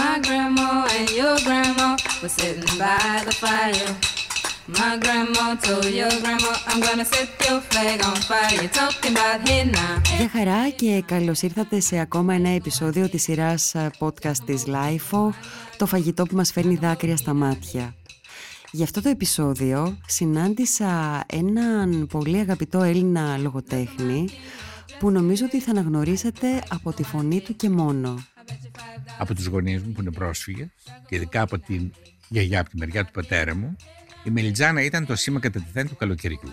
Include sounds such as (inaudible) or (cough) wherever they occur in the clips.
My grandma and your grandma were sitting by the fire. My grandma told your grandma, I'm gonna set your flag on fire. You're talking about hey now. Γεια χαρά και καλώς ήρθατε σε ακόμα ένα επεισόδιο της σειράς podcast της LIFO, το φαγητό που μας φέρνει δάκρυα στα μάτια. Για αυτό το επεισόδιο συνάντησα έναν πολύ αγαπητό Έλληνα λογοτέχνη που νομίζω ότι θα αναγνωρίσετε από τη φωνή του και μόνο. Από τους γονείς μου που είναι πρόσφυγες και ειδικά από την γιαγιά από τη μεριά του πατέρα μου η μελιτζάνα ήταν το σήμα κατατεθέν του καλοκαιριού.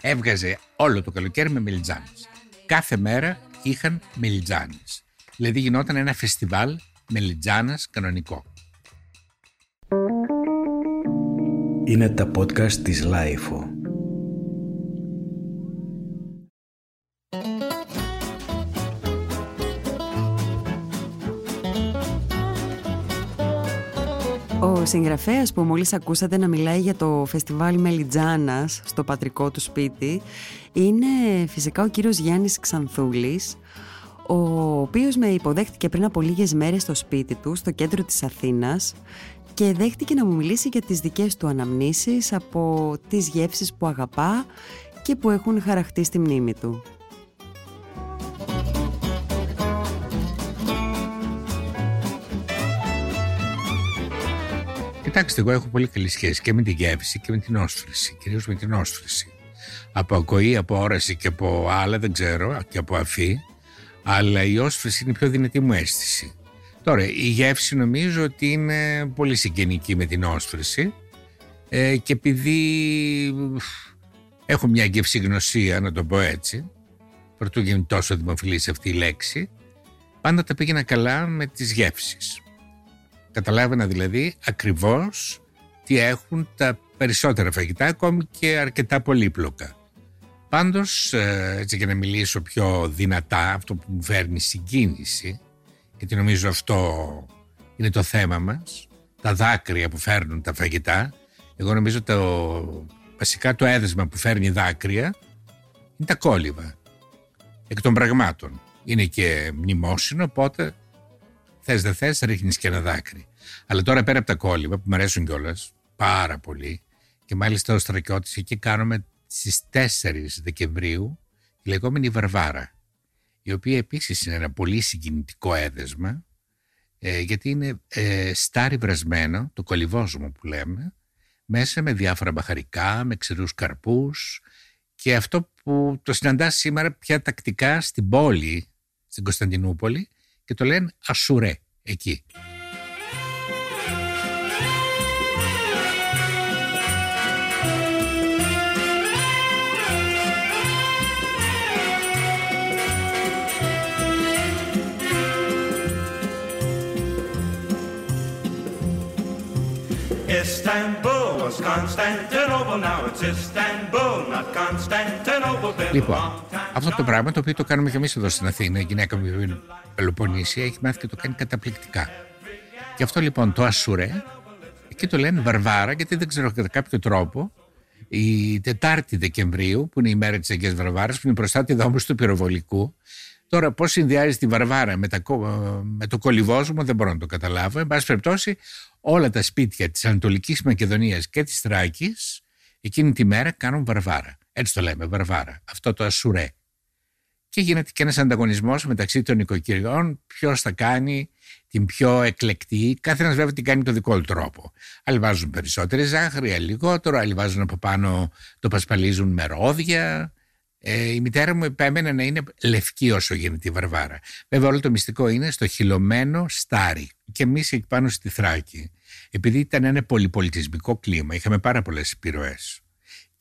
Έβγαζε όλο το καλοκαίρι με μελιτζάνες. Κάθε μέρα είχαν μελιτζάνες. Δηλαδή γινόταν ένα φεστιβάλ μελιτζάνας κανονικό. Είναι τα podcast της LiFO. Ο συγγραφέας που μόλις ακούσατε να μιλάει για το φεστιβάλ Μελιτζάνας στο πατρικό του σπίτι είναι φυσικά ο κύριος Γιάννης Ξανθούλης ο οποίος με υποδέχτηκε πριν από λίγες μέρες στο σπίτι του, στο κέντρο της Αθήνας και δέχτηκε να μου μιλήσει για τις δικές του αναμνήσεις από τις γεύσεις που αγαπά και που έχουν χαραχτεί στη μνήμη του. Κοιτάξτε, εγώ έχω πολύ καλή σχέση και με την γεύση και με την όσφρηση, κυρίως με την όσφρηση. Από ακοή, από όραση και από άλλα, δεν ξέρω, και από αφή, αλλά η όσφρηση είναι η πιο δυνατή μου αίσθηση. Τώρα, η γεύση νομίζω ότι είναι πολύ συγγενική με την όσφρηση ε, και επειδή έχω μια γευσηγνωσία, να το πω έτσι, πρωτού γίνει τόσο δημοφιλής αυτή η λέξη, πάντα τα πήγαινα καλά με τις γεύσεις. Καταλάβαινα δηλαδή ακριβώς τι έχουν τα περισσότερα φαγητά, ακόμη και αρκετά πολύπλοκα. Πάντως, ε, έτσι για να μιλήσω πιο δυνατά, αυτό που μου φέρνει συγκίνηση, γιατί νομίζω αυτό είναι το θέμα μας, τα δάκρυα που φέρνουν τα φαγητά, εγώ νομίζω το, βασικά το έδεσμα που φέρνει δάκρυα είναι τα κόλληβα, εκ των πραγμάτων. Είναι και μνημόσυνο, οπότε θες δεν θες ρίχνεις και ένα δάκρυ. Αλλά τώρα πέρα από τα κόλληβα που μου αρέσουν κιόλας πάρα πολύ και μάλιστα ο Στρακιώτης εκεί κάνουμε στις 4 Δεκεμβρίου τη λεγόμενη Βαρβάρα η οποία επίσης είναι ένα πολύ συγκινητικό έδεσμα ε, γιατί είναι ε, στάρι βρασμένο, το κολυβόζωμο που λέμε, μέσα με διάφορα μπαχαρικά, με ξερούς καρπούς και αυτό που το συναντάς σήμερα πια τακτικά στην πόλη, στην Κωνσταντινούπολη και το λένε ασουρέ εκεί. Λοιπόν, αυτό το πράγμα το οποίο το κάνουμε και εμείς εδώ στην Αθήνα, η γυναίκα μου η Πελοποννήσια έχει μάθει και το κάνει καταπληκτικά. Και αυτό λοιπόν το ασουρέ, εκεί το λένε Βαρβάρα, γιατί δεν ξέρω κατά κάποιο τρόπο, η Τετάρτη Δεκεμβρίου, που είναι η μέρα της Αγίας Βαρβάρας, που είναι μπροστά τη δόμηση του πυροβολικού, Τώρα, πώς συνδυάζει τη Βαρβάρα με, τα, με το κολυβόσωμο, δεν μπορώ να το καταλάβω. Εν πάση περιπτώσει, όλα τα σπίτια της Ανατολικής Μακεδονίας και της Θράκης εκείνη τη μέρα κάνουν Βαρβάρα. Έτσι το λέμε, Βαρβάρα. Αυτό το ασουρέ. Και γίνεται και ένας ανταγωνισμός μεταξύ των οικοκυριών, ποιος θα κάνει την πιο εκλεκτή. Κάθε ένας βέβαια την κάνει το δικό του τρόπο. Άλλοι βάζουν περισσότερη ζάχαρη, άλλοι λιγότερο, άλλοι βάζουν από πάνω, το πασπαλίζουν με ρόδια, ε, η μητέρα μου επέμενε να είναι λευκή όσο γίνεται η Βαρβάρα. Βέβαια, όλο το μυστικό είναι στο χυλωμένο στάρι. Και εμείς εκεί πάνω στη Θράκη, επειδή ήταν ένα πολυπολιτισμικό κλίμα, είχαμε πάρα πολλές επιρροές.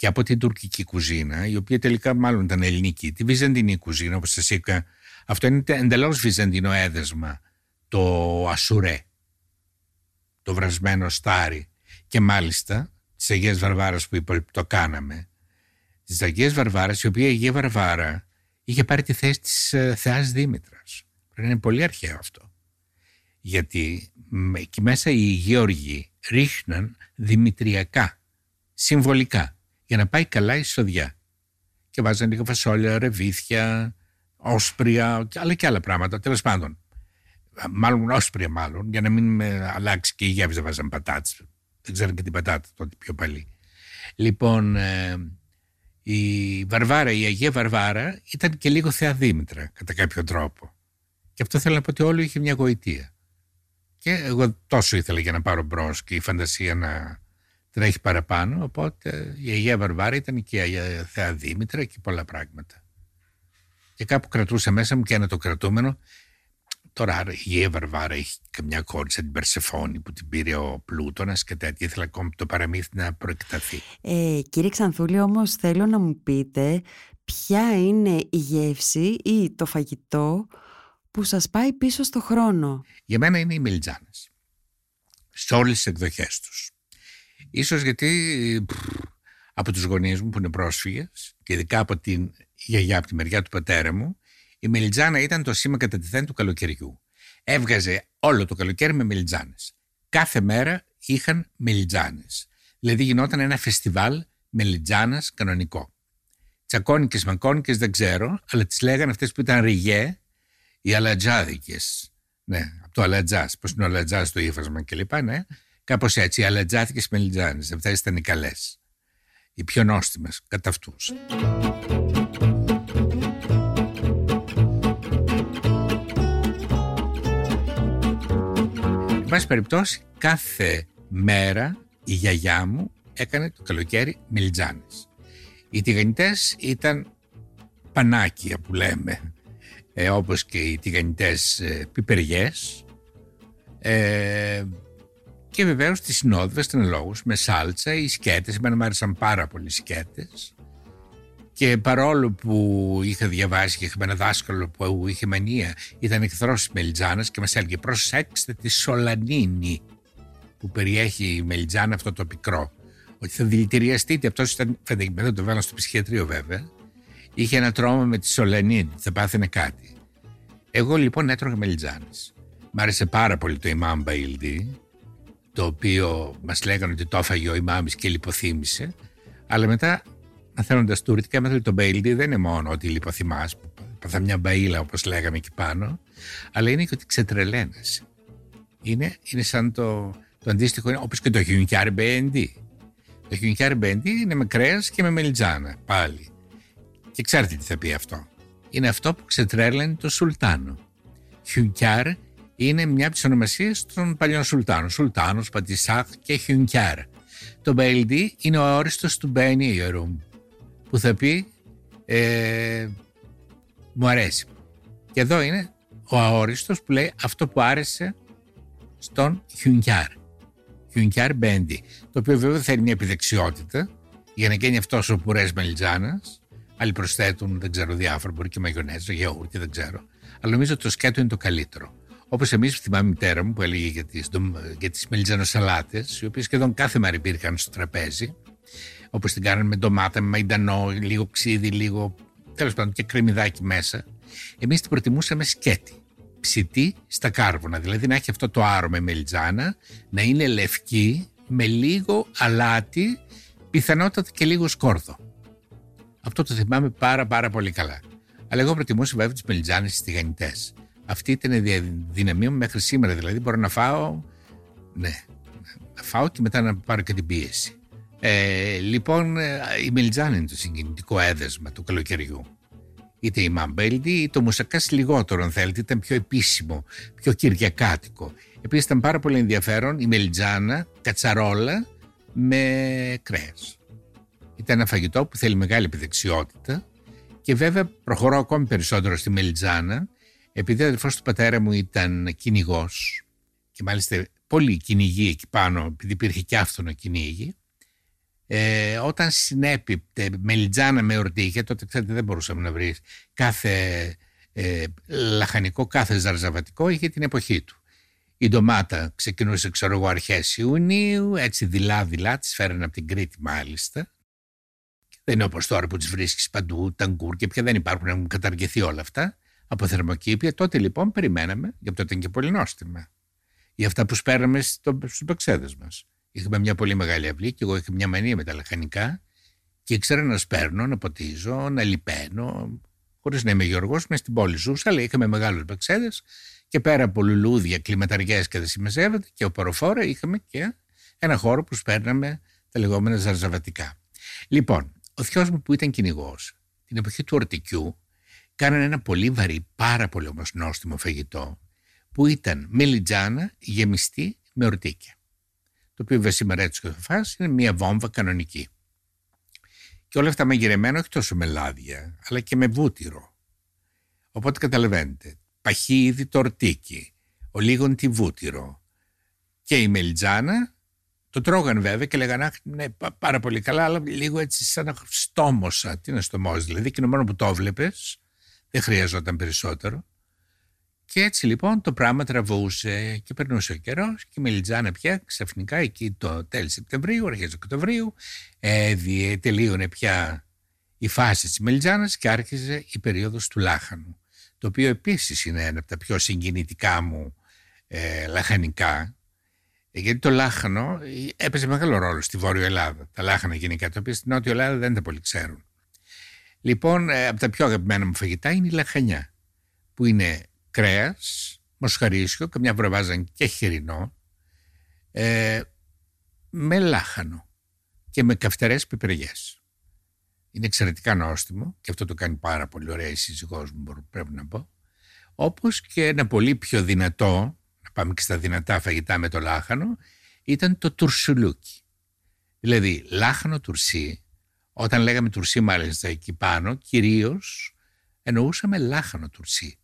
Και από την τουρκική κουζίνα, η οποία τελικά μάλλον ήταν ελληνική, τη βυζαντινή κουζίνα, όπως σας είπα, αυτό είναι εντελώς βυζαντινό έδεσμα. Το ασουρέ, το βρασμένο στάρι. Και μάλιστα, τι Αγίε Βαρβάρας που το κάναμε, της Αγίας Βαρβάρας, η οποία η Αγία Βαρβάρα είχε πάρει τη θέση της ε, Θεάς Δήμητρας. Είναι πολύ αρχαίο αυτό. Γιατί εκεί μέσα οι Γεωργοί ρίχναν δημητριακά, συμβολικά, για να πάει καλά η σοδιά. Και βάζαν λίγα φασόλια, ρεβίθια, όσπρια, αλλά και άλλα πράγματα. Τέλος πάντων, μάλλον όσπρια μάλλον, για να μην με αλλάξει και η γεύση δεν βάζαν πατάτες. Δεν ξέρω και την πατάτα τότε πιο παλί. Λοιπόν, ε, η Βαρβάρα, η Αγία Βαρβάρα ήταν και λίγο Θεαδήμητρα κατά κάποιο τρόπο. Και αυτό θέλω να πω ότι όλο είχε μια γοητεία. Και εγώ τόσο ήθελα για να πάρω μπρος και η φαντασία να τρέχει παραπάνω. Οπότε η Αγία Βαρβάρα ήταν και η Αγία Θεαδήμητρα και πολλά πράγματα. Και κάπου κρατούσα μέσα μου και ένα το κρατούμενο. Τώρα η Αγία Βαρβάρα έχει καμιά κόρη σαν την Περσεφόνη που την πήρε ο Πλούτονας και τέτοια. Ήθελα ακόμη το παραμύθι να προεκταθεί. Ε, κύριε Ξανθούλη, όμως θέλω να μου πείτε ποια είναι η γεύση ή το φαγητό που σας πάει πίσω στο χρόνο. Για μένα είναι οι μελιτζάνες. Σε όλες τις εκδοχές τους. Ίσως γιατί από τους γονείς μου που είναι πρόσφυγες και ειδικά από την γιαγιά από τη μεριά του πατέρα μου η μελιτζάνα ήταν το σήμα κατά τη του καλοκαιριού. Έβγαζε όλο το καλοκαίρι με μελιτζάνες. Κάθε μέρα είχαν μελιτζάνες. Δηλαδή γινόταν ένα φεστιβάλ μελιτζάνας κανονικό. Τσακώνικες, μακώνικες δεν ξέρω, αλλά τις λέγανε αυτές που ήταν ριγέ οι αλατζάδικες. Ναι, από το αλατζάς. Πώς είναι ο αλατζάς το ύφασμα κλπ. Ναι, κάπως έτσι. Οι αλατζάδικε μελιτζάνε. Αυτέ ήταν οι καλές. Οι πιο νόστιμες κατά αυτούς. Εν πάση περιπτώσει, κάθε μέρα η γιαγιά μου έκανε το καλοκαίρι μελιτζάνες. Οι τηγανιτές ήταν πανάκια που λέμε ε, όπως και οι τηγανιτές ε, πιπεριές ε, και βεβαίως τις συνόδευες των λόγους με σάλτσα ή σκέτες, εμένα μου άρεσαν πάρα πολύ σκέτες. Και παρόλο που είχα διαβάσει και είχαμε ένα δάσκαλο που είχε μανία ήταν εχθρός της μελιτζάνας και μας έλεγε προσέξτε τη σολανίνη που περιέχει η μελιτζάνα αυτό το πικρό ότι θα δηλητηριαστείτε. Αυτός ήταν δεν το βάλω στο ψυχιατρίο βέβαια. Είχε ένα τρόμο με τη Σολενίδη, θα πάθαινε κάτι. Εγώ λοιπόν έτρωγα μελιτζάνες. Μ' άρεσε πάρα πολύ το Imam Μπαιλντή, το οποίο μας λέγανε ότι το έφαγε ο Ιμάμις και λιποθύμησε, αλλά μετά μαθαίνοντας τουρκικά έμαθα ότι το Μπαιλντή δεν είναι μόνο ότι λιποθυμάς, που παθα μια μπαίλα όπως λέγαμε εκεί πάνω, αλλά είναι και ότι ξετρελαίνεσαι. Είναι, είναι σαν το, το αντίστοιχο, όπως και το Χιουνκιάρ Μπέντι. Το Χιουνκιάρ Μπέντι είναι με κρέας και με μελιτζάνα πάλι. Και ξέρετε τι θα πει αυτό. Είναι αυτό που ξετρέλανε το Σουλτάνο. Χιουνκιάρ είναι μια από τις ονομασίες των παλιών Σουλτάνων. Σουλτάνος, Πατισάχ και Χιουνκιάρ. Το Μπέιλντι είναι ο όριστος του Μπένι Ιερούμ, που θα πει ε, μου αρέσει. Και εδώ είναι ο αόριστος που λέει αυτό που άρεσε στον Χιουνκιάρ. Χιουνκιάρ Μπεγεντί. Το οποίο βέβαια θέλει μια επιδεξιότητα για να γίνει αυτός ο πουρές μελιτζάνας Άλλοι προσθέτουν, δεν ξέρω, διάφορα. Μπορεί και μαγιονέζα, γιαούρτι, δεν ξέρω. Αλλά νομίζω ότι το σκέτο είναι το καλύτερο. Όπως εμείς, θυμάμαι η μητέρα μου που έλεγε για τις για τις μελιτζανοσαλάτες, οι οποίες σχεδόν κάθε μέρα υπήρχαν στο τραπέζι. Όπως την κάνανε με ντομάτα, με μαϊντανό, λίγο ξύδι, λίγο. τέλος πάντων και κρεμμυδάκι μέσα. Εμείς την προτιμούσαμε σκέτη. Ψητή στα κάρβουνα. Δηλαδή να έχει αυτό το άρωμα μελιτζάνα, να είναι λευκή, με λίγο αλάτι, πιθανότατα και λίγο σκόρδο. Αυτό το θυμάμαι πάρα πάρα πολύ καλά. Αλλά εγώ προτιμούσα βέβαια τις μελιτζάνε στις τηγανιτές. Αυτή ήταν η δυναμία μου μέχρι σήμερα. Δηλαδή μπορώ να φάω. Ναι, να φάω και μετά να πάρω και την πίεση. Ε, λοιπόν, ε, η μελιτζάνα είναι το συγκινητικό έδεσμα του καλοκαιριού. Είτε η Μαμπέλντι, είτε το Μουσακάς λιγότερο, αν θέλετε, ήταν πιο επίσημο, πιο κυριακάτικο. Επίσης ήταν πάρα πολύ ενδιαφέρον η μελιτζάνα, κατσαρόλα με κρέας. Ήταν ένα φαγητό που θέλει μεγάλη επιδεξιότητα και βέβαια προχωρώ ακόμη περισσότερο στη Μελιτζάνα επειδή ο αδερφός του πατέρα μου ήταν κυνηγός και μάλιστα πολύ κυνηγοί εκεί πάνω επειδή υπήρχε και άφθονο κυνήγι ε, όταν συνέπιπτε μελιτζάνα με ορτίγια τότε ξέρετε δεν μπορούσαμε να βρεις κάθε ε, λαχανικό, κάθε ζαρζαβατικό είχε την εποχή του. Η ντομάτα ξεκινούσε ξέρω εγώ αρχές Ιουνίου, έτσι δειλά δειλά, τις φέρανε από την Κρήτη μάλιστα δεν είναι όπως τώρα που τις βρίσκεις παντού, ταγκούρ και πια δεν υπάρχουν, έχουν καταργηθεί όλα αυτά από θερμοκήπια. Τότε λοιπόν περιμέναμε, γιατί τότε ήταν και πολύ νόστιμα, για αυτά που σπέραμε στους πεξέδε μας. Είχαμε μια πολύ μεγάλη αυλή και εγώ είχα μια μανία με τα λαχανικά και ήξερα να σπέρνω, να ποτίζω, να λιπαίνω, χωρίς να είμαι Γιώργο, μες στην πόλη ζούσα, αλλά είχαμε μεγάλους πεξέδε Και πέρα από λουλούδια, κλιματαριές και δεν συμμεσεύεται και οποροφόρα είχαμε και ένα χώρο που σπέρναμε τα λεγόμενα ζαρζαβατικά. Λοιπόν, ο θειός μου που ήταν κυνηγός, την εποχή του ορτικιού, κάνανε ένα πολύ βαρύ, πάρα πολύ όμως νόστιμο φαγητό, που ήταν μελιτζάνα γεμιστή με ορτίκια. Το οποίο βέβαια σήμερα έτσι και θα φας είναι μια βόμβα κανονική. Και όλα αυτά μαγειρεμένα όχι τόσο με λάδια, αλλά και με βούτυρο. Οπότε καταλαβαίνετε, παχύδι το ορτίκι, ο λίγον τη βούτυρο και η μελιτζάνα το τρώγαν βέβαια και λέγανε Αχ, ναι, πάρα πολύ καλά, αλλά λίγο έτσι σαν να στόμωσα. Τι είναι στομό, δηλαδή, και μόνο που το έβλεπε, δεν χρειαζόταν περισσότερο. Και έτσι λοιπόν το πράγμα τραβούσε και περνούσε ο καιρός και η Μελιτζάνα πια ξαφνικά εκεί το τέλη Σεπτεμβρίου, αρχές Οκτωβρίου, ε, τελείωνε πια η φάση της Μελιτζάνας και άρχιζε η περίοδος του λάχανου. Το οποίο επίσης είναι ένα από τα πιο συγκινητικά μου ε, λαχανικά ε, γιατί το λάχανο ε, έπαιζε μεγάλο ρόλο στη Βόρεια Ελλάδα. Τα λάχανα γενικά, τα οποία στην Νότια Ελλάδα δεν τα πολύ ξέρουν. Λοιπόν, ε, από τα πιο αγαπημένα μου φαγητά είναι η λαχανιά, που είναι κρέας, μοσχαρίσιο, καμιά φορά βάζαν και χοιρινό, ε, με λάχανο και με καυτερές πιπεριές. Είναι εξαιρετικά νόστιμο και αυτό το κάνει πάρα πολύ ωραία η σύζυγός μου, πρέπει να πω. Όπως και ένα πολύ πιο δυνατό πάμε και στα δυνατά φαγητά με το λάχανο, ήταν το τουρσουλούκι. Δηλαδή, λάχανο τουρσί, όταν λέγαμε τουρσί μάλιστα εκεί πάνω, κυρίως εννοούσαμε λάχανο τουρσί.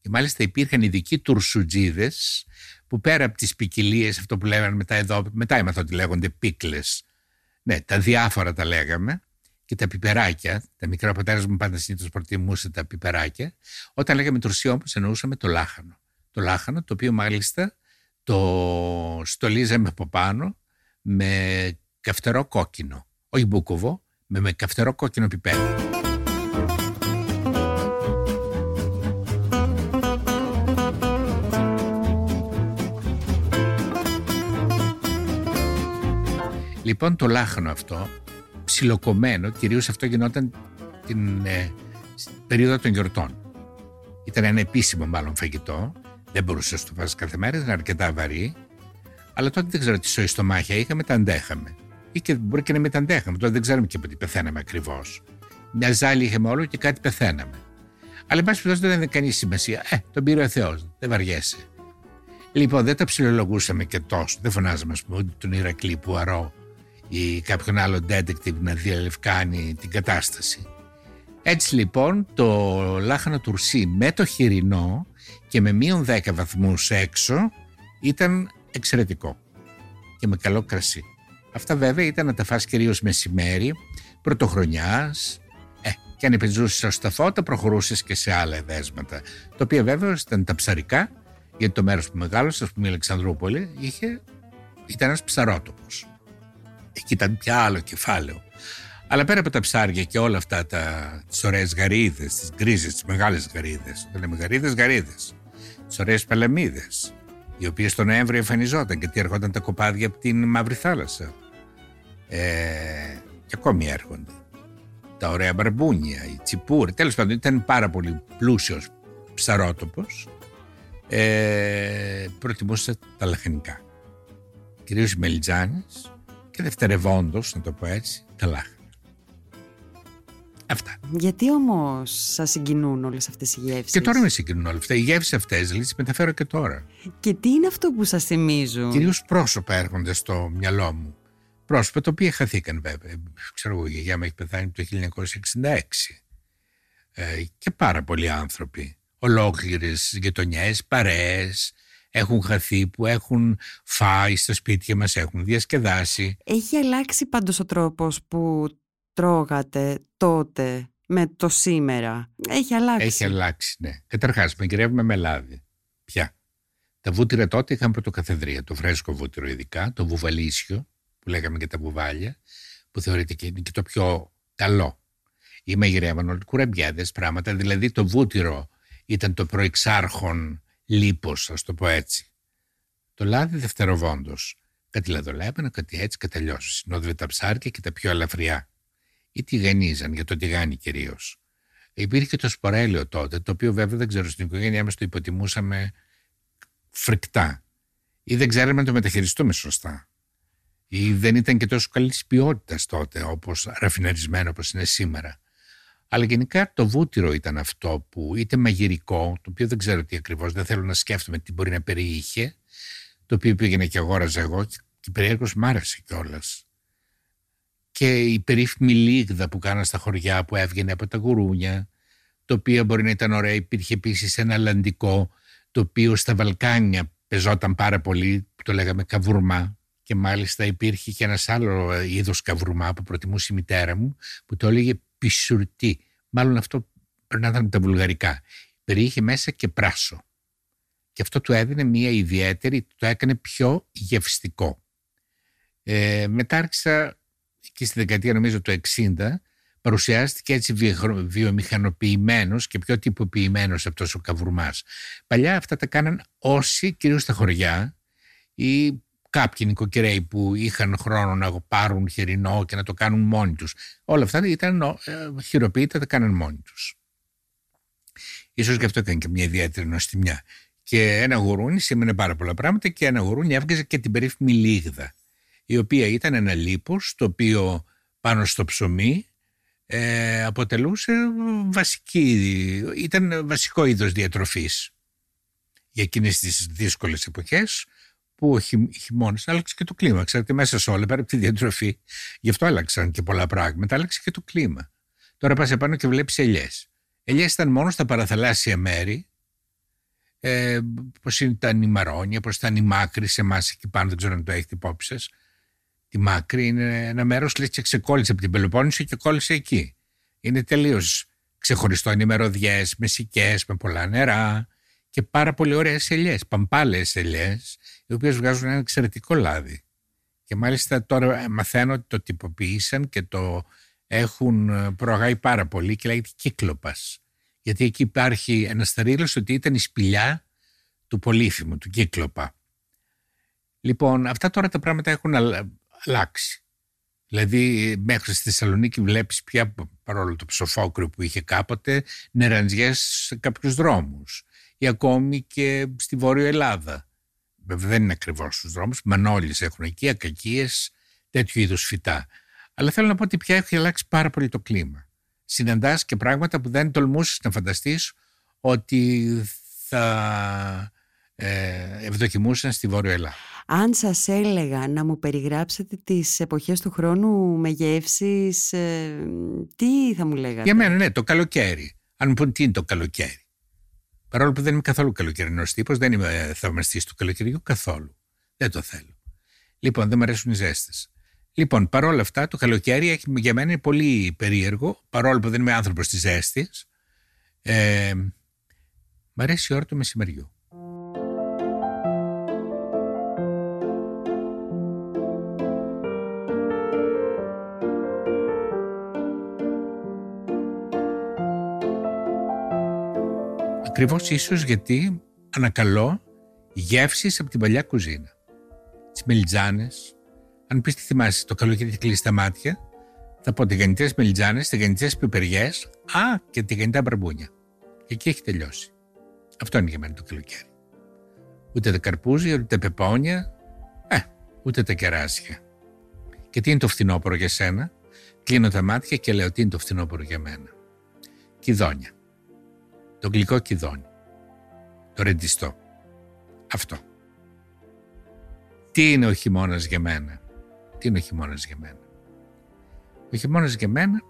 Και μάλιστα υπήρχαν ειδικοί τουρσουτζίδες που πέρα από τις ποικιλίες, αυτό που λέγανε μετά εδώ, μετά έμαθα ότι λέγονται πίκλες. Ναι, τα διάφορα τα λέγαμε και τα πιπεράκια, τα μικρά πατέρα μου πάντα συνήθως προτιμούσε τα πιπεράκια. Όταν λέγαμε τουρσί όμως εννοούσαμε το λάχανο το λάχανο, το οποίο μάλιστα το στολίζαμε από πάνω με καυτερό κόκκινο. Όχι μπούκοβο, με, με καυτερό κόκκινο πιπέρι. Λοιπόν το λάχανο αυτό, ψιλοκομμένο, κυρίως αυτό γινόταν την ε, περίοδο των γιορτών. Ήταν ένα επίσημο μάλλον φαγητό δεν μπορούσε να το φας κάθε μέρα, ήταν αρκετά βαρύ. Αλλά τότε δεν ξέρω τι σοϊ στο μάχια είχαμε, τα αντέχαμε. Ή και μπορεί και να μην τα αντέχαμε. Τότε δεν ξέρουμε και τι πεθαίναμε ακριβώς. Μια ζάλη είχαμε όλο και κάτι πεθαίναμε. Αλλά εν πάση περιπτώσει δεν έκανε κανείς σημασία. Ε, τον πήρε ο Θεός, δεν βαριέσαι. Λοιπόν, δεν τα ψιλολογούσαμε και τόσο. Δεν φωνάζαμε, ας πούμε, ούτε τον Ηρακλή που αρώ ή κάποιον άλλο detective να διαλευκάνει την κατάσταση. Έτσι λοιπόν το λάχανο τουρσί με το χοιρινό και με μείον 10 βαθμούς έξω ήταν εξαιρετικό και με καλό κρασί. Αυτά βέβαια ήταν να τα φας κυρίως μεσημέρι, πρωτοχρονιάς, ε, και αν επιζούσες στα φώτα προχωρούσες και σε άλλα εδέσματα, το οποίο βέβαια ήταν τα ψαρικά, γιατί το μέρος που μεγάλωσες, ας πούμε η Αλεξανδρούπολη, είχε, ήταν ένας ψαρότοπος. Εκεί ήταν πια άλλο κεφάλαιο. Αλλά πέρα από τα ψάρια και όλα αυτά τα, τις ωραίες γαρίδες, τις γκρίζες, τις μεγάλες γαρίδες, δεν λέμε γαρίδες, γαρίδες, τις ωραίες παλαμίδες, οι οποίες τον Νοέμβριο εμφανιζόταν γιατί έρχονταν τα κοπάδια από την Μαύρη Θάλασσα. Ε, και ακόμη έρχονται. Τα ωραία μπαρμπούνια, οι τσιπούροι, τέλος πάντων ήταν πάρα πολύ πλούσιος ψαρότοπος. Ε, προτιμούσε τα λαχανικά. Κυρίως οι μελιτζάνες και δευτερευόντως, να το πω έτσι, τα λάχανα. Αυτά. Γιατί όμως σας συγκινούν όλες αυτές οι γεύσεις; Και τώρα με συγκινούν όλα αυτά. Οι γεύσεις αυτές δηλαδή τις μεταφέρω και τώρα. Και τι είναι αυτό που σας θυμίζουν; Κυρίως πρόσωπα έρχονται στο μυαλό μου. Πρόσωπα τα οποία χαθήκαν βέβαια. Ξέρω εγώ, η γιαγιά μου έχει πεθάνει το 1966. Ε, και πάρα πολλοί άνθρωποι. Ολόκληρες γειτονιές, παρέες, έχουν χαθεί, που έχουν φάει στα σπίτια μας, έχουν διασκεδάσει. Έχει αλλάξει πάντως ο τρόπος που τρώγατε τότε με το σήμερα. Έχει αλλάξει. Έχει αλλάξει, ναι. Καταρχάς, μαγειρεύουμε με λάδι. Πια. Τα βούτυρα τότε είχαν πρωτοκαθεδρία. Το φρέσκο βούτυρο ειδικά, το βουβαλίσιο, που λέγαμε και τα βουβάλια, που θεωρείται και είναι και το πιο καλό. Ή μαγειρεύαν όλοι κουραμπιάδες πράγματα. Δηλαδή το βούτυρο ήταν το προεξάρχον λίπος, ας το πω έτσι. Το λάδι δευτεροβόντως. Κάτι λαδολέπανα, κάτι έτσι, κάτι αλλιώς. Συνόδευε τα ψάρια και τα πιο ελαφριά ή τηγανίζαν για το τηγάνι κυρίως. Υπήρχε το σπορέλαιο τότε, το οποίο βέβαια δεν ξέρω στην οικογένειά μας το υποτιμούσαμε φρικτά ή δεν ξέραμε να το μεταχειριστούμε σωστά ή δεν ήταν και τόσο καλής ποιότητας τότε όπως ραφιναρισμένο όπως είναι σήμερα. Αλλά γενικά το βούτυρο ήταν αυτό που είτε μαγειρικό, το οποίο δεν ξέρω τι ακριβώς, δεν θέλω να σκέφτομαι τι μπορεί να περιείχε, το οποίο πήγαινε και αγόραζα εγώ και περιέργως μ' άρεσε κιόλας. Και η περίφημη λίγδα που κάνα στα χωριά που έβγαινε από τα γουρούνια, το οποίο μπορεί να ήταν ωραία. Υπήρχε επίσης ένα λαντικό, το οποίο στα Βαλκάνια πεζόταν πάρα πολύ, που το λέγαμε καβουρμά. Και μάλιστα υπήρχε και ένας άλλο είδος καβουρμά που προτιμούσε η μητέρα μου, που το έλεγε πισουρτή. Μάλλον αυτό πρέπει να ήταν τα βουλγαρικά. Περιείχε μέσα και πράσο. Και αυτό του έδινε μια ιδιαίτερη, το έκανε πιο γευστικό. Ε, μετά άρχισα και στη δεκαετία νομίζω του 60 παρουσιάστηκε έτσι βιομηχανοποιημένος και πιο τυποποιημένος αυτός ο καβουρμάς. Παλιά αυτά τα κάναν όσοι, κυρίως στα χωριά, ή κάποιοι νοικοκυρέοι που είχαν χρόνο να πάρουν χοιρινό και να το κάνουν μόνοι τους. Όλα αυτά ήταν ε, χειροποίητα, τα κάναν μόνοι τους. Ίσως γι' αυτό έκανε και μια ιδιαίτερη νοστιμιά. Και ένα γουρούνι σήμαινε πάρα πολλά πράγματα και ένα γουρούνι έβγαζε και την περίφημη λίγδα, η οποία ήταν ένα λίπος το οποίο πάνω στο ψωμί ε, αποτελούσε βασική, ήταν βασικό είδος διατροφής για εκείνες τις δύσκολες εποχές που ο χειμώνα άλλαξε και το κλίμα. Ξέρετε, μέσα σε όλα, πέρα από τη διατροφή, γι' αυτό άλλαξαν και πολλά πράγματα, άλλαξε και το κλίμα. Τώρα πας επάνω και βλέπεις ελιές. Ελιές ήταν μόνο στα παραθαλάσσια μέρη, ε, πώς ήταν η Μαρόνια, πώς ήταν η Μάκρη σε εμάς εκεί πάνω, δεν ξέρω αν το έχετε υπόψη σας. Τη Μάκρη είναι ένα μέρος που και ξεκόλλησε από την Πελοπόννησο και κόλλησε εκεί. Είναι τελείως ξεχωριστό. Είναι μεροδιές, μεσικές, με πολλά νερά και πάρα πολύ ωραίες ελιές, παμπάλε ελιές, οι οποίες βγάζουν ένα εξαιρετικό λάδι. Και μάλιστα τώρα μαθαίνω ότι το τυποποίησαν και το έχουν προαγάει πάρα πολύ και λέγεται κύκλοπας. Γιατί εκεί υπάρχει ένας στερήλο ότι ήταν η σπηλιά του πολύφημου, του κύκλοπα. Λοιπόν, αυτά τώρα τα πράγματα έχουν αλλάξει. Δηλαδή μέχρι στη Θεσσαλονίκη βλέπεις πια παρόλο το ψοφόκριο που είχε κάποτε νεραντζιές σε κάποιους δρόμους ή ακόμη και στη Βόρεια Ελλάδα. Βέβαια δεν είναι ακριβώς στους δρόμους, μανόλεις έχουν εκεί, ακακίες, τέτοιου είδους φυτά. Αλλά θέλω να πω ότι πια έχει αλλάξει πάρα πολύ το κλίμα. Συναντάς και πράγματα που δεν τολμούσες να φανταστείς ότι θα ε, ευδοκιμούσαν στη Βόρεια Ελλάδα. Αν σας έλεγα να μου περιγράψετε τις εποχές του χρόνου με γεύσεις, ε, τι θα μου λέγατε; Για μένα ναι, το καλοκαίρι. Αν μου πούν τι είναι το καλοκαίρι. Παρόλο που δεν είμαι καθόλου καλοκαιρινός τύπος, δεν είμαι θαυμαστής του καλοκαιριού καθόλου. Δεν το θέλω. Λοιπόν, δεν μου αρέσουν οι ζέστες. Λοιπόν, παρόλα αυτά, το καλοκαίρι έχει, για μένα είναι πολύ περίεργο, παρόλο που δεν είμαι άνθρωπος της ζέστης. Ε, μ' αρέσει η ώρα του μεσημεριού. Ακριβώς ίσως γιατί ανακαλώ γεύσεις από την παλιά κουζίνα. Τις μελιτζάνες. Αν πεις τι θυμάσαι, το καλοκαίρι έχει κλείσει τα μάτια, θα πω τηγανιτές μελιτζάνες, τηγανιτές πιπεριές, α, και τηγανιτά μπαρμπούνια. Και εκεί έχει τελειώσει. Αυτό είναι για μένα το καλοκαίρι. Ούτε τα καρπούζια, ούτε τα πεπόνια, ε, ούτε τα κεράσια. Και τι είναι το φθινόπωρο για σένα. Κλείνω τα μάτια και λέω τι είναι το φθινόπωρο για μένα. Κιδόνια το γλυκό κιδόνι, το ρεντιστό. Αυτό. Τι είναι ο χειμώνας για μένα; Τι είναι ο χειμώνας για μένα; Ο χειμώνας για μένα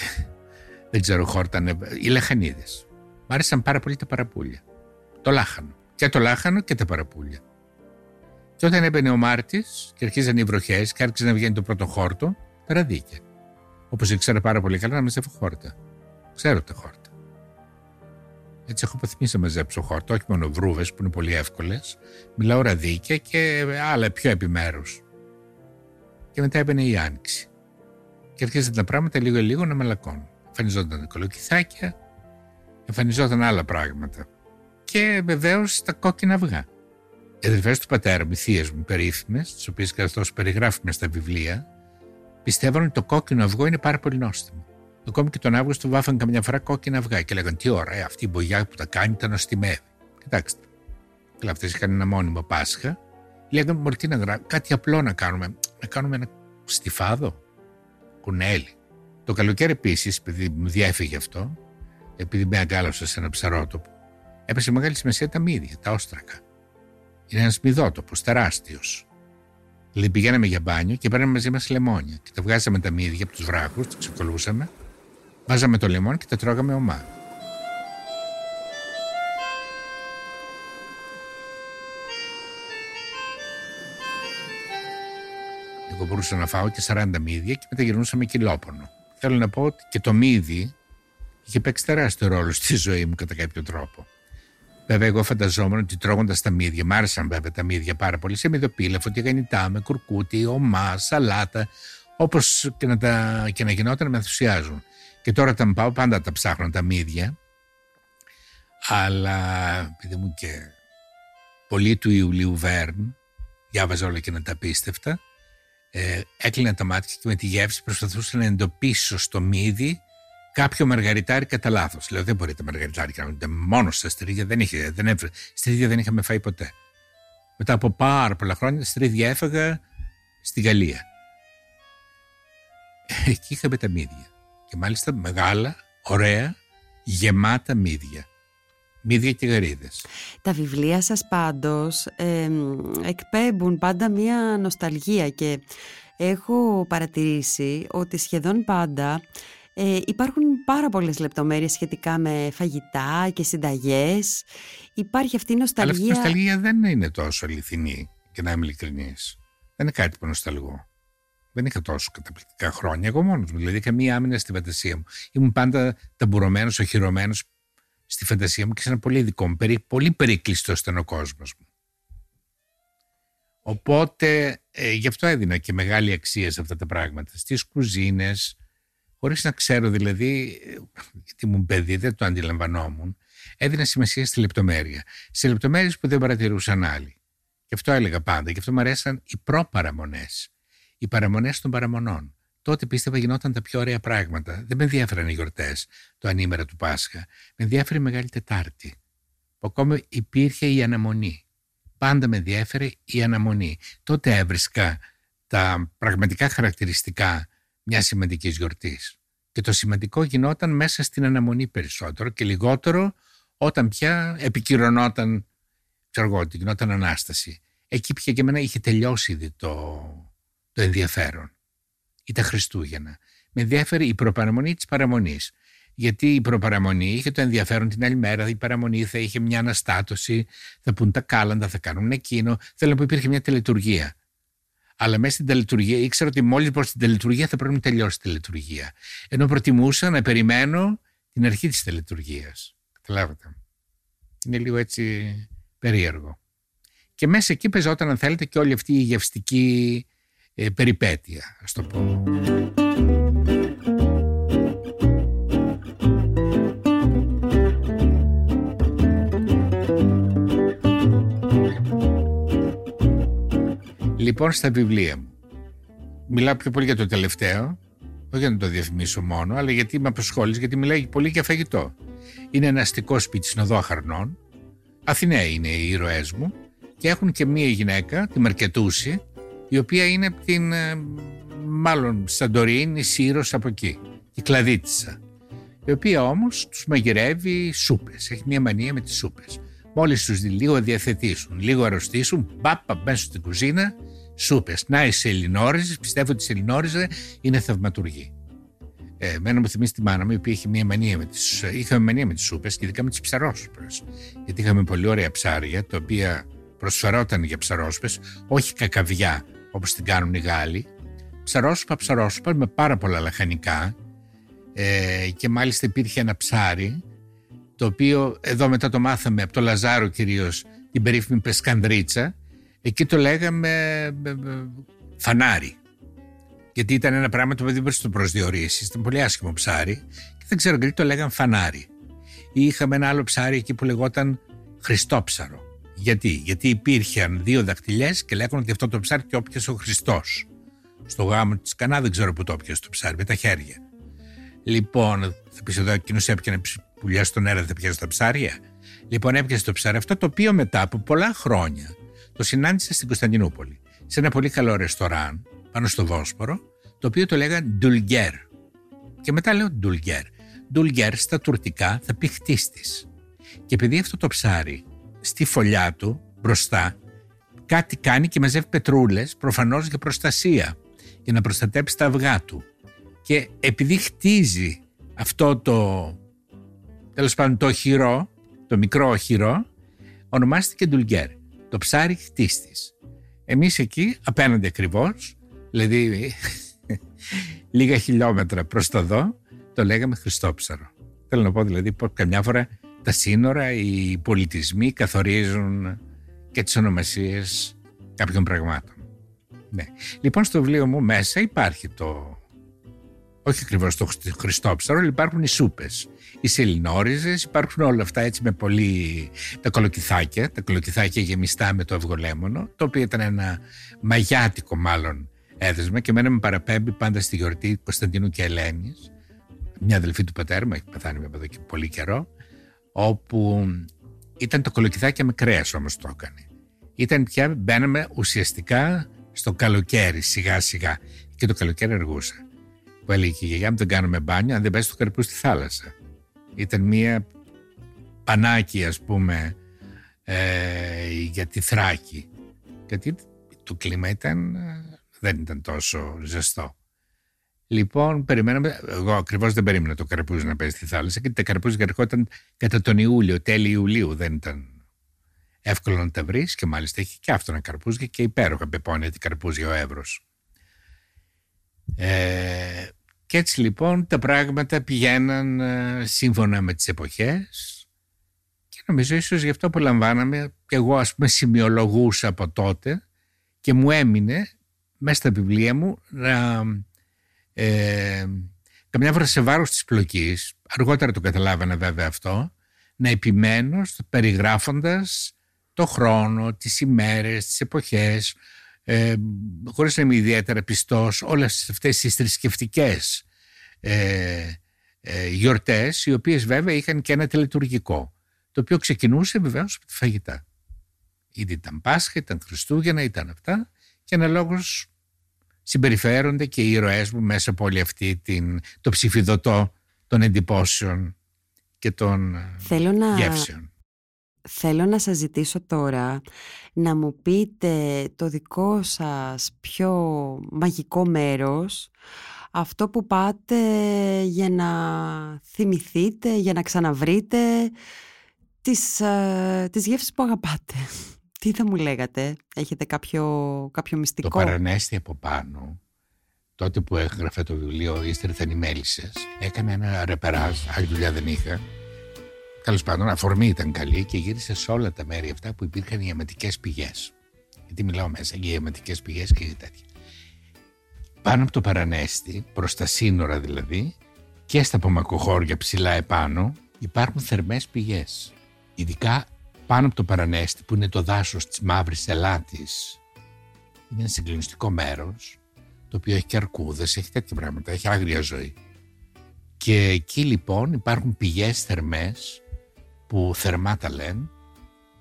(laughs) δεν ξέρω χόρτανε, οι λαχανίδες. Μ' άρεσαν πάρα πολύ τα παραπούλια. Το λάχανο. Και το λάχανο και τα παραπούλια. Και όταν έμπαινε ο Μάρτης και αρχίζαν οι βροχές και άρχισε να βγαίνει το πρώτο χόρτο, τα ραδίκια. Όπως ήξερα πάρα πολύ καλά να μαζεύω χόρτα. Ξέρω τα χόρτα. Έτσι έχω παθμίσει να μαζέψω χόρτα, όχι μόνο βρούβες που είναι πολύ εύκολες. Μιλάω ραδίκια και άλλα πιο επιμέρους. Και μετά έμπαινε η άνοιξη. Και αρχίζαν τα πράγματα λίγο-λίγο να μαλακώνουν. Εμφανιζόταν τα κολοκυθάκια, εμφανιζόταν άλλα πράγματα. Και βεβαίως τα κόκκινα αυγά. Οι αδερφές του πατέρα μου, οι θείες μου, περίφημες, τις οποίες καθώς περιγράφουμε στα βιβλία, πιστεύουν ότι το κόκκινο αυγό είναι πάρα πολύ νόστιμο. Ακόμη και τον Αύγουστο βάφαν καμιά φορά κόκκινα αυγά και λέγανε Τι ωραία, αυτή η μπογιά που τα κάνει τα νοστιμεύει. Κοιτάξτε. Καλά, αυτές είχαν ένα μόνιμο Πάσχα. Λέγαμε, Μπορεί τι να γράψουμε, κάτι απλό να κάνουμε. Να κάνουμε ένα στιφάδο, κουνέλι. Το καλοκαίρι επίσης, επειδή μου διέφυγε αυτό, επειδή με αγκάλωσα σε ένα ψαρότοπο, έπεσε μεγάλη σημασία τα μύδια, τα όστρακα. Είναι ένας μυδότοπος, τεράστιος. Δηλαδή πηγαίναμε για μπάνιο και παίρναμε μαζί μας λεμόνια. Και τα βγάζαμε τα μύδια από τους βράχους, τα ξεκολούσαμε, βάζαμε το λεμόνι και τα τρώγαμε ομά. Εγώ μπορούσα να φάω και 40 μύδια και μετά γυρνούσαμε κιλόπονο. Θέλω να πω ότι και το μύδι είχε παίξει τεράστιο ρόλο στη ζωή μου κατά κάποιο τρόπο. Βέβαια, εγώ φανταζόμουν ότι τρώγοντας τα μύδια, μ' άρεσαν βέβαια τα μύδια πάρα πολύ, σε μυδοπίλαφο, τηγανιτά, με κουρκούτι, ομά, σαλάτα, όπως και, να τα, και να γινόταν με ενθουσιάζουν. Και τώρα όταν πάω πάντα τα ψάχνω τα μύδια, αλλά επειδή μου και πολύ του Ιουλίου Βέρν, διάβαζα όλα και να τα πίστευτα, ε, έκλεινα τα μάτια και με τη γεύση προσπαθούσα να εντοπίσω στο μύδι κάποιο μαργαριτάρι κατά λάθος. Λέω δεν μπορείτε μαργαριτάρι να κάνετε μόνος στα στρίδια. Δεν είχε, δεν έφερε, στρίδια δεν είχαμε φάει ποτέ. Μετά από πάρα πολλά χρόνια στρίδια έφαγα στη Γαλλία. Εκεί είχαμε τα μύδια. Και μάλιστα μεγάλα, ωραία, γεμάτα μύδια. Μύδια και γαρίδες. Τα βιβλία σας πάντως ε, εκπέμπουν πάντα μία νοσταλγία και έχω παρατηρήσει ότι σχεδόν πάντα ε, υπάρχουν πάρα πολλές λεπτομέρειες σχετικά με φαγητά και συνταγές. Υπάρχει αυτή η νοσταλγία... Αλλά αυτή η νοσταλγία δεν είναι τόσο αληθινή, και να είμαι ειλικρινής. Δεν είναι κάτι που νοσταλγώ. Δεν είχα τόσο καταπληκτικά χρόνια εγώ μόνος μου. Δηλαδή είχα μία άμυνα στη φαντασία μου. Ήμουν πάντα ταμπουρωμένος, οχυρωμένος στη φαντασία μου και σε ένα πολύ ειδικό μου, πολύ περίκλειστο στενό κόσμος μου. Οπότε ε, γι' αυτό έδινα και μεγάλη αξία σε αυτά τα πράγματα. Στις κουζίνες, χωρίς να ξέρω δηλαδή, γιατί μου παιδί δεν το αντιλαμβανόμουν, έδινα σημασία στη λεπτομέρεια. Σε λεπτομέρειες που δεν παρατηρούσαν άλλοι. Και αυτό έλεγα πάντα. Και αυτό μου αρέσαν οι προπαραμονές. Οι παραμονές των παραμονών. Τότε πίστευα γινόταν τα πιο ωραία πράγματα. Δεν με ενδιαφέραν οι γιορτές, το ανήμερα του Πάσχα. Με ενδιαφέρει η Μεγάλη Τετάρτη. Που ακόμα υπήρχε η αναμονή. Πάντα με ενδιαφέρει η αναμονή. Τότε έβρισκα τα πραγματικά χαρακτηριστικά μιας σημαντικής γιορτής. Και το σημαντικό γινόταν μέσα στην αναμονή περισσότερο και λιγότερο όταν πια επικυρωνόταν, ξέρω εγώ, γινόταν ανάσταση. Εκεί πια και εμένα είχε τελειώσει ήδη το, το ενδιαφέρον ή τα Χριστούγεννα. Με ενδιαφέρει η προπαραμονή της παραμονής. Γιατί η προπαραμονή είχε το ενδιαφέρον την άλλη μέρα, η παραμονή θα είχε μια αναστάτωση, θα πούν τα κάλαντα, θα κάνουν εκείνο. Θέλω να πω υπήρχε μια τελετουργία. Αλλά μέσα στην τελετουργία ήξερα ότι μόλις προ την τελετουργία θα πρέπει να τελειώσει η τελετουργία. Ενώ προτιμούσα να περιμένω την αρχή της τελετουργίας. Καταλάβατε. Είναι λίγο έτσι περίεργο. Και μέσα εκεί παίζονταν, αν θέλετε, και όλη αυτή η γευστική ε, περιπέτεια, ας το πω. Λοιπόν, στα βιβλία μου. Μιλάω πιο πολύ για το τελευταίο, όχι για να το διαφημίσω μόνο, αλλά γιατί με απασχόλησε, γιατί μιλάει πολύ για φαγητό. Είναι ένα αστικό σπίτι στην οδό Αχαρνών. Αθηναίοι είναι οι ήρωές μου και έχουν και μία γυναίκα, τη Μαρκετούση, η οποία είναι από την, ε, μάλλον Σαντορίνη, Σύρος από εκεί, η Κλαδίτισσα, η οποία όμως τους μαγειρεύει σούπες, έχει μια μανία με τις σούπες. Μόλις τους λίγο διαθετήσουν, λίγο αρρωστήσουν, μπάπα μέσα στην κουζίνα, σούπες. Να οι Ελληνόριζες, πιστεύω ότι η Ελληνόριζε είναι θαυματουργή. Ε, εμένα μου θυμίζει τη μάνα μου, η οποία είχε μια μανία με τις, είχαμε μανία με τις σούπες και ειδικά με τις ψαρόσουπες. Γιατί είχαμε πολύ ωραία ψάρια, τα οποία προσφερόταν για ψαρόσουπες, όχι κακαβιά όπως την κάνουν οι Γάλλοι, ψαρόσουπα, ψαρόσουπα με πάρα πολλά λαχανικά. Ε, και μάλιστα υπήρχε ένα ψάρι το οποίο εδώ μετά το μάθαμε από το Λαζάρο κυρίως την περίφημη Πεσκανδρίτσα. Εκεί το λέγαμε ε, ε, φανάρι. Γιατί ήταν ένα πράγμα το οποίο δεν μπορούσε να το προσδιορίσει. Ήταν πολύ άσχημο ψάρι και δεν ξέρω γιατί το λέγαμε φανάρι. Ή είχαμε ένα άλλο ψάρι εκεί που λεγόταν Χριστόψαρο γιατί, γιατί υπήρχαν δύο δαχτυλιέ και λέγανε ότι αυτό το ψάρι το όπιασε ο Χριστός. Στο γάμο της Κανά δεν ξέρω που το όπιασε το ψάρι, με τα χέρια. Λοιπόν, θα πεις εδώ, εκείνος έπιανε πουλιά στον αέρα, δεν πιάσει τα ψάρια. Λοιπόν, έπιασε το ψάρι αυτό, το οποίο μετά από πολλά χρόνια το συνάντησα στην Κωνσταντινούπολη. Σε ένα πολύ καλό ρεστοράν πάνω στο Βόσπορο, το οποίο το λέγανε Ντουλγκέρ. Και μετά λέω Ντουλγκέρ. Ντουλγκέρ στα τουρκικά θα πει χτίστης. Και επειδή αυτό το ψάρι στη φωλιά του μπροστά κάτι κάνει και μαζεύει πετρούλες προφανώς για προστασία για να προστατέψει τα αυγά του. Και επειδή χτίζει αυτό το τέλος πάντων το χειρό το μικρό χειρό ονομάστηκε Ντουλγκέρ. Το ψάρι χτίστης. Εμείς εκεί απέναντι ακριβώς, δηλαδή (laughs) λίγα χιλιόμετρα προς τα δω το λέγαμε Χριστόψαρο. Θέλω να πω δηλαδή πως καμιά φορά τα σύνορα, οι πολιτισμοί καθορίζουν και τις ονομασίες κάποιων πραγμάτων. Ναι. Λοιπόν, στο βιβλίο μου μέσα υπάρχει το... Όχι ακριβώς το Χριστόψαρο, αλλά υπάρχουν οι σούπες, οι σελινόριζες, υπάρχουν όλα αυτά έτσι με πολύ... τα κολοκυθάκια, τα κολοκυθάκια γεμιστά με το αυγολέμονο, το οποίο ήταν ένα μαγιάτικο μάλλον έδεσμα και εμένα με παραπέμπει πάντα στη γιορτή Κωνσταντίνου και Ελένης, μια αδελφή του πατέρα μου, έχει πεθάνει εδώ και πολύ καιρό, όπου ήταν το κολοκυθάκι με κρέας όμως το έκανε. Ήταν πια, μπαίναμε ουσιαστικά στο καλοκαίρι σιγά σιγά και το καλοκαίρι αργούσα. Που έλεγε και η γιαγιά μου δεν κάνουμε μπάνιο αν δεν πέσει το καρπού στη θάλασσα. Ήταν μία πανάκι ας πούμε ε, για τη Θράκη. Γιατί το κλίμα ήταν, δεν ήταν τόσο ζεστό. Λοιπόν, περιμέναμε. Εγώ ακριβώς δεν περίμενα το καρπούζι να πέσει στη θάλασσα, γιατί τα καρπούζια ερχόταν κατά τον Ιούλιο, τέλη Ιουλίου. Δεν ήταν εύκολο να τα βρεις και μάλιστα έχει και αυτό ένα καρπούζια και υπέροχα πεπώνει την καρπούζια ο Εύρος. Ε, και έτσι λοιπόν τα πράγματα πηγαίναν ε, σύμφωνα με τις εποχές και νομίζω ίσως γι' αυτό απολαμβάναμε και εγώ ας πούμε σημειολογούσα από τότε και μου έμεινε μέσα στα βιβλία μου να ε, καμιά φορά σε βάρος της πλοκής, αργότερα το καταλάβανα βέβαια αυτό, να επιμένω περιγράφοντας το χρόνο, τις ημέρες, τις εποχές, ε, χωρίς να είμαι ιδιαίτερα πιστός, όλες αυτές τις θρησκευτικές ε, ε, γιορτές, οι οποίες βέβαια είχαν και ένα τελετουργικό, το οποίο ξεκινούσε βεβαίως από τη φαγητά. Ήδη ήταν Πάσχα, ήταν Χριστούγεννα, ήταν αυτά και αναλόγως συμπεριφέρονται και οι ήρωές μου μέσα από όλη αυτή την, το ψηφιδωτό των εντυπώσεων και των θέλω να, γεύσεων. Θέλω να σας ζητήσω τώρα να μου πείτε το δικό σας πιο μαγικό μέρος αυτό που πάτε για να θυμηθείτε, για να ξαναβρείτε τις, uh, τις γεύσεις που αγαπάτε. Τι θα μου λέγατε, έχετε κάποιο, κάποιο μυστικό; Το παρανέστη από πάνω, τότε που έγραφε το βιβλίο «Ύστερθεν οι μέλισσες», έκανε ένα ρεπεράζ, άλλη δουλειά δεν είχα. Τέλος πάντων, αφορμή ήταν καλή και γύρισε σε όλα τα μέρη αυτά που υπήρχαν οι αιματικές πηγές. Γιατί μιλάω μέσα για αιματικές πηγές και τέτοια. Πάνω από το παρανέστη, προς τα σύνορα δηλαδή, και στα πομακοχώρια ψηλά επάνω, υπάρχουν θερμές πηγές. Ειδικά πάνω από το Παρανέστη που είναι το δάσος της Μαύρης Ελάτης είναι ένα συγκλονιστικό μέρος το οποίο έχει και αρκούδες, έχει τέτοια πράγματα, έχει άγρια ζωή. Και εκεί λοιπόν υπάρχουν πηγές θερμές που θερμά τα λένε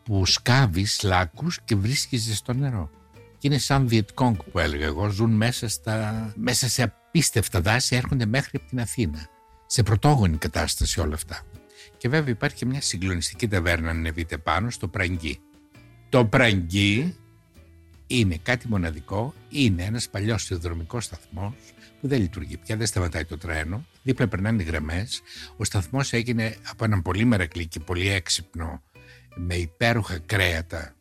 που σκάβεις λάκους και βρίσκεις στο νερό. Και είναι σαν Βιετκόγκ που έλεγα εγώ, ζουν μέσα, στα, μέσα σε απίστευτα δάση, έρχονται μέχρι από την Αθήνα. Σε πρωτόγονη κατάσταση όλα αυτά. Και βέβαια υπάρχει και μια συγκλονιστική ταβέρνα αν ανεβείτε πάνω στο Πραγκί. Το Πραγκί είναι κάτι μοναδικό, είναι ένας παλιός σιδηροδρομικός σταθμός που δεν λειτουργεί πια, δεν σταματάει το τρένο, δίπλα περνάνε οι γραμμές. Ο σταθμός έγινε από έναν πολύ μερακλή και πολύ έξυπνο με υπέροχα κρέατα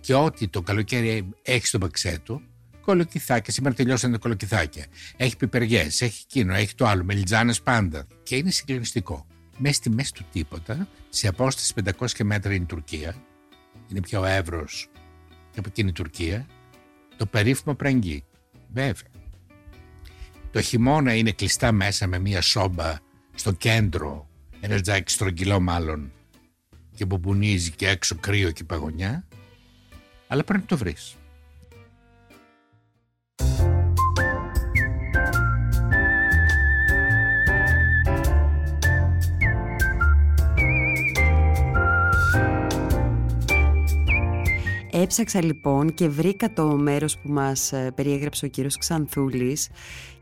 και ό,τι το καλοκαίρι έχει στο μπαξέ του, κολοκυθάκια. Σήμερα τελειώσαν τα κολοκυθάκια. Έχει πιπεριές, έχει εκείνο, έχει το άλλο, μελιτζάνες πάντα. Και είναι συγκλονιστικό μέσα στη μέση του τίποτα, σε απόσταση 500 μέτρα είναι η Τουρκία, είναι πια ο Εύρος και από εκείνη η Τουρκία, το περίφημο Πραγκί. Βέβαια. Το χειμώνα είναι κλειστά μέσα με μία σόμπα στο κέντρο, ένα τζάκι στρογγυλό μάλλον, και μπουμπουνίζει και έξω κρύο και παγωνιά, αλλά πρέπει να το βρεις. Έψαξα λοιπόν και βρήκα το μέρος που μας ε, περιέγραψε ο κύριος Ξανθούλης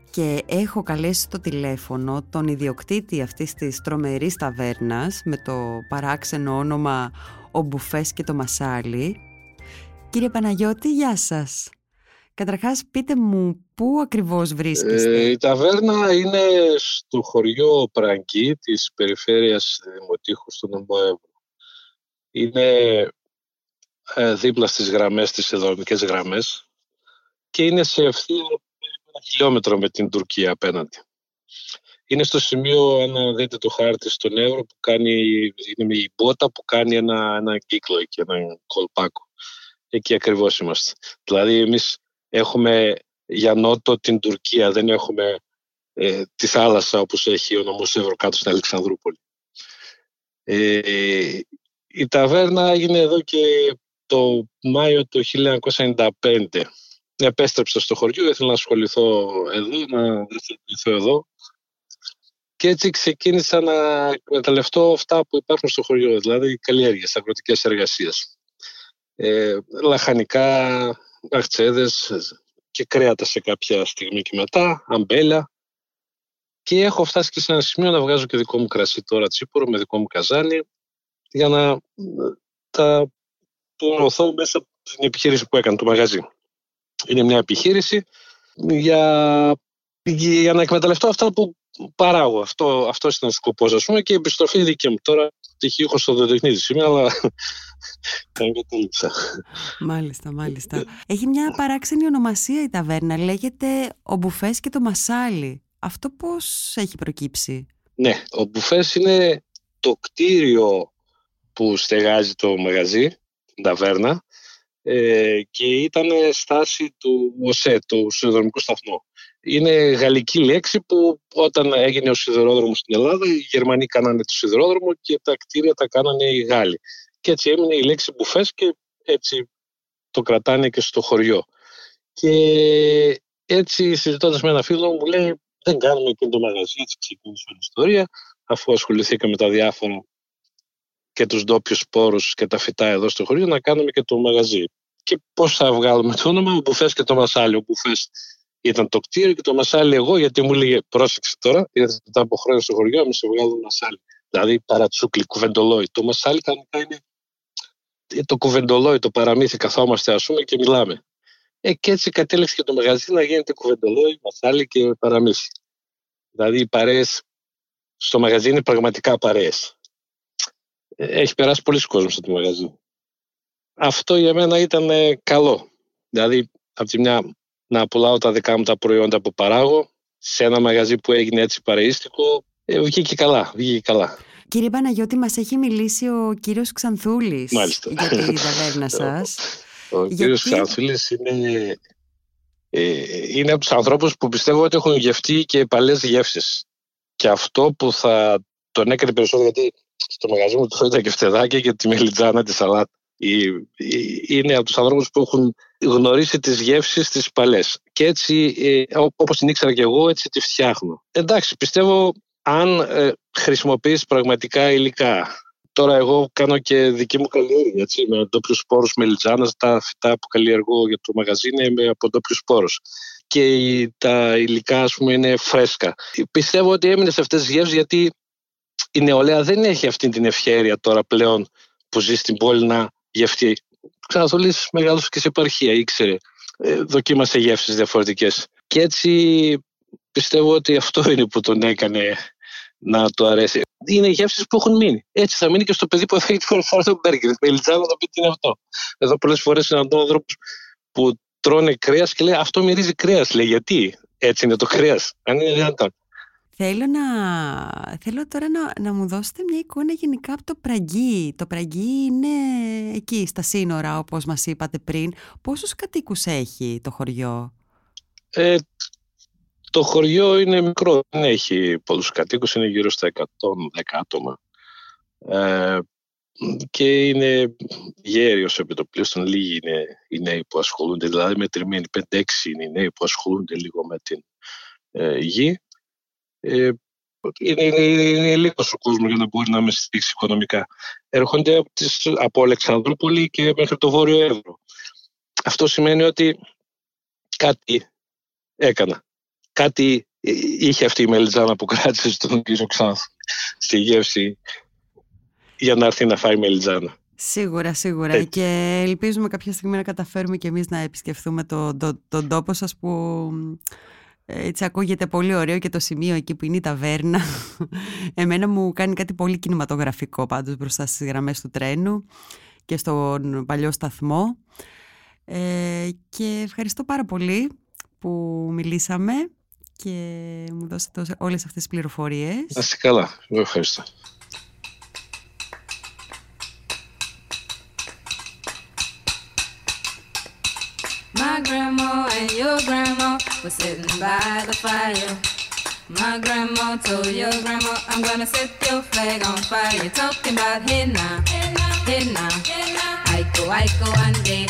και έχω καλέσει στο τηλέφωνο τον ιδιοκτήτη αυτής της τρομερής ταβέρνας με το παράξενο όνομα «Ο Μπουφές και το Μασάλι». Κύριε Παναγιώτη, γεια σας. Καταρχάς πείτε μου πού ακριβώς βρίσκεστε; Ε, η ταβέρνα είναι στο χωριό Πραγκή της περιφέρειας Δημοτήχου στο νομό Είναι ε, δίπλα στις γραμμές, τις εδρομικές γραμμές και είναι σε ευθεία ένα χιλιόμετρο με την Τουρκία απέναντι. Είναι στο σημείο, αν δείτε το χάρτη στον Εύρο, που κάνει, είναι η μπότα που κάνει ένα, ένα κύκλο εκεί, ένα κολπάκο. Εκεί ακριβώς είμαστε. Δηλαδή εμείς έχουμε για νότο την Τουρκία, δεν έχουμε ε, τη θάλασσα όπως έχει ο νομός Εύρο κάτω στην Αλεξανδρούπολη. Ε, η ταβέρνα έγινε εδώ και το Μάιο του 1995 επέστρεψα στο χωριό, ήθελα να ασχοληθώ εδώ, να ασχοληθώ εδώ και έτσι ξεκίνησα να εκμεταλλευτώ αυτά που υπάρχουν στο χωριό, δηλαδή καλλιέργειες, αγροτικές εργασίες. Ε, λαχανικά, αχτσέδες και κρέατα σε κάποια στιγμή και μετά, αμπέλια. Και έχω φτάσει και σε ένα σημείο να βγάζω και δικό μου κρασί τώρα τσίπορο με δικό μου καζάνι για να τα προωθώ μέσα από την επιχείρηση που έκανε το μαγαζί. Είναι μια επιχείρηση για, για να εκμεταλλευτώ αυτά που παράγω. Αυτό, αυτό ήταν ο σκοπός, ας πούμε, και η επιστροφή δική μου. Τώρα τυχαίο στο δοτεχνίδι σήμερα, αλλά (laughs) δεν εγκατέλειψα. Μάλιστα, μάλιστα. Έχει μια παράξενη ονομασία η ταβέρνα. Λέγεται ο Μπουφές και το Μασάλι. Αυτό πώς έχει προκύψει; Ναι, ο Μπουφές είναι το κτίριο που στεγάζει το μαγαζί, την ταβέρνα, ε, και ήταν στάση του ΟΣΕ, του σιδηροδρομικού σταθμού. Είναι γαλλική λέξη που όταν έγινε ο σιδηρόδρομος στην Ελλάδα, οι Γερμανοί κάνανε το σιδηρόδρομο και τα κτίρια τα κάνανε οι Γάλλοι. Και έτσι έμεινε η λέξη μπουφές και έτσι το κρατάνε και στο χωριό. Και έτσι συζητώντας με ένα φίλο μου λέει δεν κάνουμε και το μαγαζί, έτσι ξεκίνησε η ιστορία, αφού ασχοληθήκαμε με τα διάφορα και τους ντόπιους σπόρους και τα φυτά εδώ στο χωριό να κάνουμε και το μαγαζί. Και πώς θα βγάλουμε το όνομα, ο Μπουφές και το Μασάλι. Ο Μπουφές ήταν το κτίριο και το Μασάλι εγώ, γιατί μου έλεγε πρόσεξε τώρα, ήρθε μετά από χρόνια στο χωριό, μου σε βγάλω Μασάλι. Δηλαδή παρατσούκλι, κουβεντολόι. Το Μασάλι κανονικά είναι το κουβεντολόι, το παραμύθι, καθόμαστε ας πούμε και μιλάμε. Ε, και έτσι κατέληξε και το μαγαζί να γίνεται κουβεντολόι, Μασάλι και παραμύθι. Δηλαδή οι παρέες στο μαγαζί είναι πραγματικά παρέες έχει περάσει πολλοί κόσμος από το μαγαζί. Αυτό για μένα ήταν ε, καλό. Δηλαδή, από τη μια να πουλάω τα δικά μου τα προϊόντα που παράγω σε ένα μαγαζί που έγινε έτσι παρεΐστικο, ε, βγήκε καλά, βγήκε καλά. Κύριε Παναγιώτη, μας έχει μιλήσει ο κύριος Ξανθούλης Μάλιστα. για τη ταβέρνα σας. Ο, ο κύριος Ξανθούλης είναι, ε, είναι από τους ανθρώπους που πιστεύω ότι έχουν γευτεί και παλές γεύσεις. Και αυτό που θα τον έκανε περισσότερο, γιατί στο μαγαζί μου του και φτεδάκια και τη μελιτζάνα, τη σαλάτα. Είναι από τους ανθρώπους που έχουν γνωρίσει τις γεύσεις τις παλές. Και έτσι, ε, όπως την ήξερα και εγώ, έτσι τη φτιάχνω. Εντάξει, πιστεύω αν ε, χρησιμοποιείς πραγματικά υλικά. Τώρα εγώ κάνω και δική μου καλλιέργεια, έτσι, με ντόπιους σπόρους μελιτζάνας. Τα φυτά που καλλιεργώ για το μαγαζί είναι από ντόπιους σπόρους. Και τα υλικά, ας πούμε, είναι φρέσκα. Πιστεύω ότι έμεινες σε αυτές τις γεύσεις γιατί η νεολαία δεν έχει αυτή την ευχαίρεια τώρα πλέον που ζει στην πόλη να γευτεί. Ξαναθολής μεγάλος και σε επαρχία, ήξερε. Ε, δοκίμασε γεύσεις διαφορετικές. Και έτσι πιστεύω ότι αυτό είναι που τον έκανε να του αρέσει. Είναι γεύσεις που έχουν μείνει. Έτσι θα μείνει και στο παιδί που έφεγε τη φορά του Μπέργκερ. Με Ελιτζάνα να πει τι είναι αυτό. Εδώ πολλές φορές συναντώ ανθρώπου που τρώνε κρέας και λέει Αυτό μυρίζει κρέας. Λέει γιατί έτσι είναι το κρέας; Αν είναι δυνατόν. Θέλω, να, θέλω τώρα να, να μου δώσετε μια εικόνα γενικά από το Πραγκί. Το Πραγκί είναι εκεί στα σύνορα όπως μας είπατε πριν. Πόσους κατοίκους έχει το χωριό; Ε, το χωριό είναι μικρό, δεν έχει πολλούς κατοίκους, είναι γύρω στα 110 άτομα. Ε, και είναι γέριος επιτοπλίστων, λίγοι είναι οι νέοι που ασχολούνται, δηλαδή μετρημένοι 5-6 είναι οι νέοι που ασχολούνται λίγο με την ε, γη ε, είναι, είναι, είναι λίγος ο κόσμος για να μπορεί να μες στηρίξει οικονομικά. Έρχονται από, τις, από Αλεξανδρούπολη και μέχρι το Βόρειο Εύρο. Αυτό σημαίνει ότι κάτι έκανα. Κάτι είχε αυτή η μελιτζάνα που κράτησε στον κύριο Ξάνθ στη γεύση για να έρθει να φάει μελιτζάνα. Σίγουρα, σίγουρα. Και ελπίζουμε κάποια στιγμή να καταφέρουμε και εμείς να επισκεφθούμε τον το, το, τόπο σας που έτσι ακούγεται πολύ ωραίο και το σημείο εκεί που είναι η ταβέρνα. (laughs) Εμένα μου κάνει κάτι πολύ κινηματογραφικό πάντως μπροστά στις γραμμές του τρένου και στον παλιό σταθμό. Ε, και ευχαριστώ πάρα πολύ που μιλήσαμε και μου δώσατε όλες αυτές τις πληροφορίες. Να είστε καλά. Εγώ ευχαριστώ. My grandma and your grandma were sitting by the fire. My grandma told your grandma, I'm gonna set your flag on fire. You're talking about hey now, hey now, Aiko, Aiko, one day.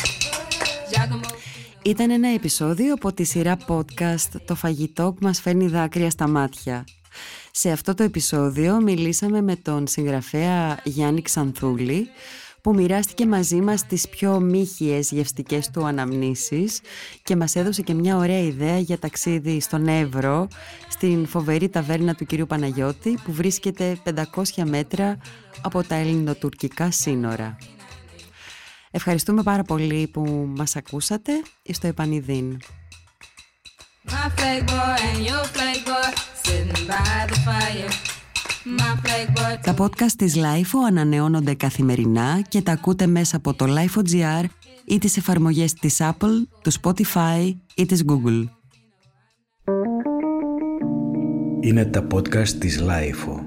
Ήταν ένα επεισόδιο από τη σειρά podcast «Το φαγητό που μας φέρνει δάκρυα στα μάτια». Σε αυτό το επεισόδιο μιλήσαμε με τον συγγραφέα Γιάννη Ξανθούλη που μοιράστηκε μαζί μας τις πιο μύχιες γευστικές του αναμνήσεις και μας έδωσε και μια ωραία ιδέα για ταξίδι στον Εύρο, στην φοβερή ταβέρνα του κυρίου Παναγιώτη που βρίσκεται 500 μέτρα από τα ελληνοτουρκικά σύνορα. Ευχαριστούμε πάρα πολύ που μας ακούσατε στο Επανειδήν. Τα podcast της LIFO ανανεώνονται καθημερινά και τα ακούτε μέσα από το LIFO.gr ή τις εφαρμογές της Apple, του Spotify ή της Google. Είναι τα podcast της LIFO.